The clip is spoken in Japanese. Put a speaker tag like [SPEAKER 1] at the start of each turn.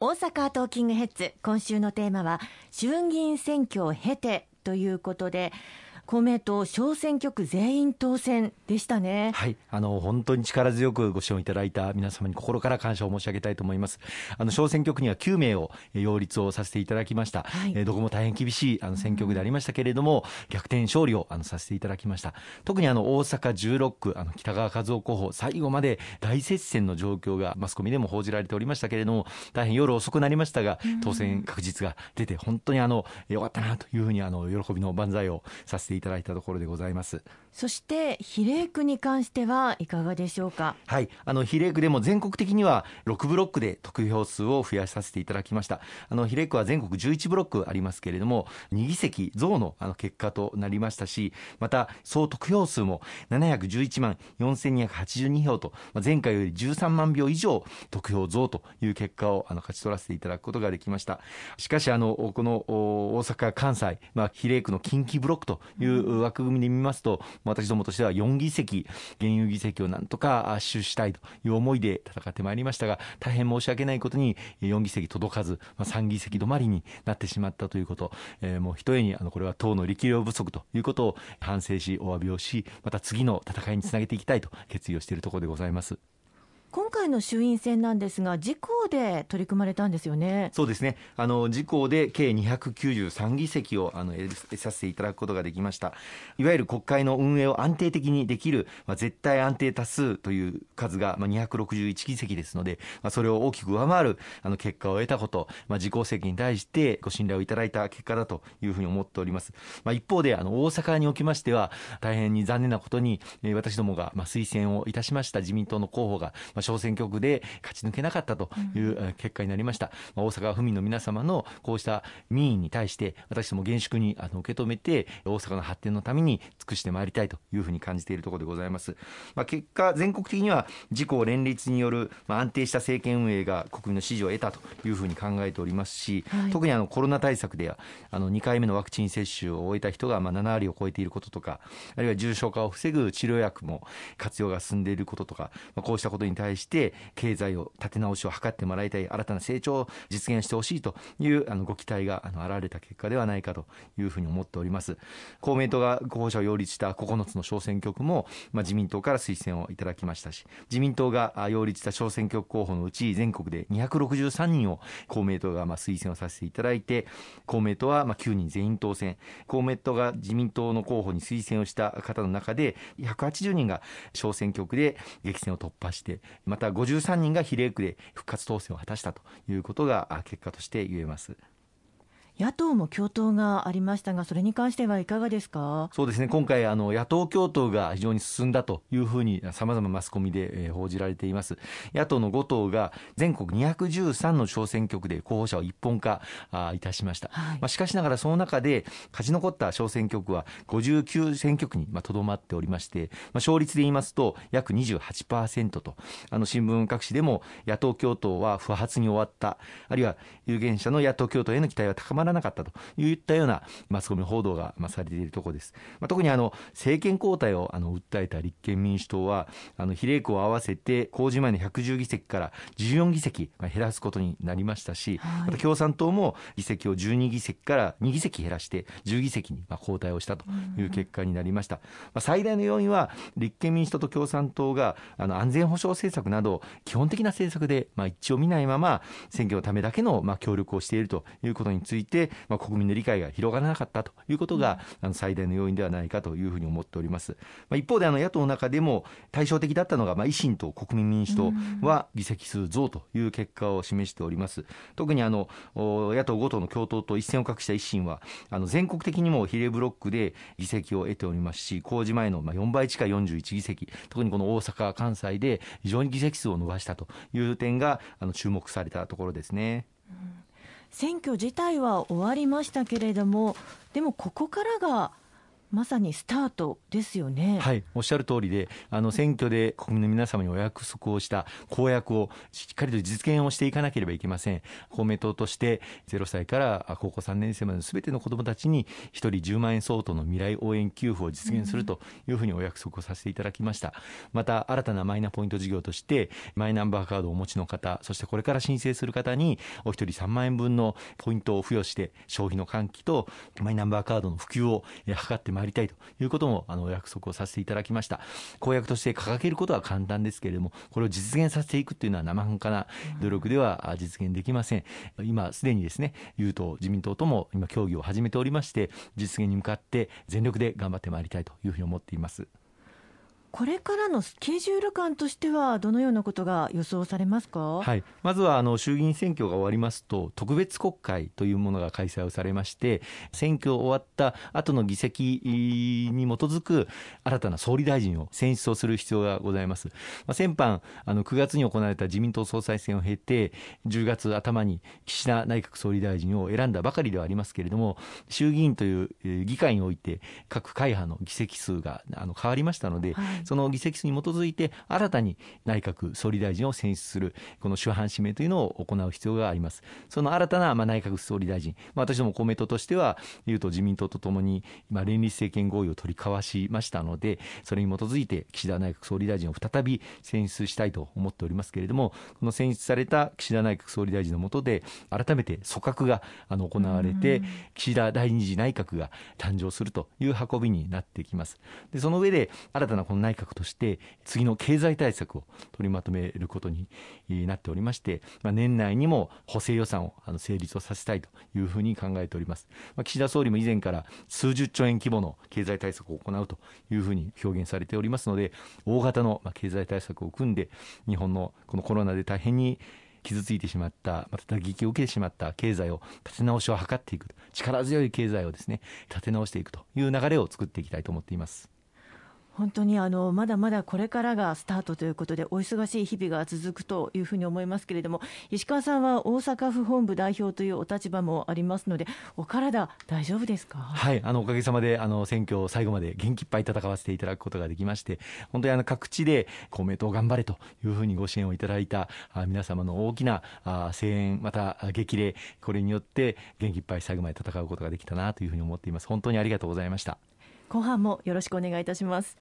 [SPEAKER 1] 大阪トーキングヘッズ。今週のテーマは衆議院選挙を経てということで公明党小選挙区全員当選でしたね。
[SPEAKER 2] はい、あの本当に力強くご支援いただいた皆様に心から感謝を申し上げたいと思います。あの小選挙区には9名を擁立をさせていただきました。はい、えどこも大変厳しいあの選挙区でありましたけれども、逆転勝利をあのさせていただきました。特にあの大阪16区あの北川和夫候補最後まで大接戦の状況がマスコミでも報じられておりましたけれども、大変夜遅くなりましたが当選確実が出て本当にあの良かったなというふうにあの喜びの万歳をさせていただいたところでございます。
[SPEAKER 1] そして比例区に関してはいかがでしょうか？
[SPEAKER 2] はい。あの比例区でも全国的には6ブロックで得票数を増やさせていただきました。あの比例区は全国11ブロックありますけれども2議席増のあの結果となりましたしまた総得票数も711万4282票と、まあ、前回より13万票以上得票増という結果をあの勝ち取らせていただくことができました。しかしあのこの大阪関西、まあ、比例区の近畿ブロックという枠組みで見ますと、私どもとしては4議席、現有議席をなんとか圧縮したいという思いで戦ってまいりましたが、大変申し訳ないことに4議席届かず、まあ、3議席止まりになってしまったということ、えー、もうひとえにあのこれは党の力量不足ということを反省し、お詫びをし、また次の戦いにつなげていきたいと決意をしているところでございます。
[SPEAKER 1] 今回の衆院選なんですが、自公で取り組まれたんですよね。
[SPEAKER 2] そうですね、あの自公で計293議席をあの得させていただくことができました、いわゆる国会の運営を安定的にできる、まあ、絶対安定多数という数が、まあ、261議席ですので、まあ、それを大きく上回るあの結果を得たこと、まあ、自公政権に対してご信頼をいただいた結果だというふうに思っております。まあ、一方であの大阪におきましては、大変に残念なことに、私どもがまあ推薦をいたしました自民党の候補が、まあ、小選挙区で勝ち抜けなかったという結果になりました、まあ、大阪府民の皆様のこうした民意に対して私ども厳粛にあの受け止めて大阪の発展のために尽くしてまいりたいというふうに感じているところでございます、まあ、結果全国的には自公連立による、まあ、安定した政権運営が国民の支持を得たというふうに考えておりますし、はい、特にあのコロナ対策ではあの2回目のワクチン接種を終えた人がまあ7割を超えていることとかあるいは重症化を防ぐ治療薬も活用が進んでいることとか、まあ、こうしたことに対して経済を立て直しを図ってもらいたい新たな成長を実現してほしいというあのご期待があの現れた結果ではないかというふうに思っております。公明党が候補者を擁立した9つの小選挙区も、まあ、自民党から推薦をいただきましたし自民党が擁立した小選挙区候補のうち全国で263人を公明党がまあ推薦をさせていただいて公明党はまあ9人全員当選。公明党が自民党の候補に推薦をした方の中で180人が小選挙区で激戦を突破してまた53人が比例区で復活当選を果たしたということが結果として言えます。
[SPEAKER 1] 野党も共闘がありましたが、それに関してはいかがですか？
[SPEAKER 2] そうですね、今回、あの野党共闘が非常に進んだというふうに、さまざまマスコミで、えー、報じられています。野党の5党が全国213の小選挙区で候補者を一本化あいたしました。はい、まあ、しかしながら、その中で勝ち残った小選挙区は59選挙区にとどまっておりまして、まあ、勝率で言いますと、約28%と、あの新聞各紙でも野党共闘は不発に終わった、あるいは有権者の野党共闘への期待は高まららなかったといったようなマスコミ報道がされているところです。まあ、特にあの政権交代をあの訴えた立憲民主党はあの比例区を合わせて公示前の110議席から14議席減らすことになりましたし、はい、また共産党も議席を12議席から2議席減らして10議席にまあ交代をしたという結果になりました。まあ、最大の要因は立憲民主党と共産党があの安全保障政策など基本的な政策でまあ一致を見ないまま選挙のためだけのまあ協力をしているということについて、まあ、国民の理解が広がらなかったということが、あの最大の要因ではないかというふうに思っております。まあ、一方であの野党の中でも対照的だったのが、まあ、維新と国民民主党は議席数増という結果を示しております。特にあの野党5党の共闘と一線を画した維新はあの全国的にも比例ブロックで議席を得ておりますし公示前のま4倍近い41議席特にこの大阪関西で非常に議席数を伸ばしたという点があの注目されたところですね。
[SPEAKER 1] 選挙自体は終わりましたけれどもでもここからがまさにスタートですよね。
[SPEAKER 2] はい、おっしゃる通りで、あの選挙で国民の皆様にお約束をした公約をしっかりと実現をしていかなければいけません。公明党として0歳から高校3年生までのすべての子どもたちに1人10万円相当の未来応援給付を実現するというふうにお約束をさせていただきました。また新たなマイナポイント事業としてマイナンバーカードをお持ちの方、そしてこれから申請する方にお一人3万円分のポイントを付与して消費の喚起とマイナンバーカードの普及を図ってまいりたいということもあのお約束をさせていただきました。公約として掲げることは簡単ですけれどもこれを実現させていくというのは生半可な努力では実現できません。今すでにですね与党自民党とも今協議を始めておりまして実現に向かって全力で頑張ってまいりたいというふうに思っています。
[SPEAKER 1] これからのスケジュール感としては、どのようなことが予想されますか、
[SPEAKER 2] はい、まずはあの衆議院選挙が終わりますと、特別国会というものが開催をされまして、選挙終わった後の議席に基づく新たな総理大臣を選出をする必要がございます。まあ、先般、あの9月に行われた自民党総裁選を経て、10月頭に岸田内閣総理大臣を選んだばかりではありますけれども、衆議院という議会において、各会派の議席数があの変わりましたので、はいその議席数に基づいて新たに内閣総理大臣を選出するこの主犯指名というのを行う必要があります。その新たなまあ内閣総理大臣、まあ、私ども公明党としてはいうと自民党とともに今連立政権合意を取り交わしましたのでそれに基づいて岸田内閣総理大臣を再び選出したいと思っておりますけれどもこの選出された岸田内閣総理大臣の下で改めて組閣があの行われて岸田第二次内閣が誕生するという運びになってきます。でその上で新たなこの内閣として次の経済対策を取りまとめることになっておりまして、まあ、年内にも補正予算をあの成立をさせたいというふうに考えております、まあ、岸田総理も以前から数十兆円規模の経済対策を行うというふうに表現されておりますので大型の経済対策を組んで日本のこのコロナで大変に傷ついてしまった、また打撃を受けてしまった経済を立て直しを図っていく力強い経済をですね立て直していくという流れを作っていきたいと思っています。
[SPEAKER 1] 本当にあのまだまだこれからがスタートということで、お忙しい日々が続くというふうに思いますけれども、石川さんは大阪府本部代表というお立場もありますので、お体、大丈夫ですか？
[SPEAKER 2] はいあのおかげさまであの選挙を最後まで元気いっぱい戦わせていただくことができまして、本当にあの各地で公明党頑張れというふうにご支援をいただいた皆様の大きな声援、また激励、これによって元気いっぱい最後まで戦うことができたなというふうに思っています。本当にありがとうございました。
[SPEAKER 1] 後半もよろしくお願いいたします。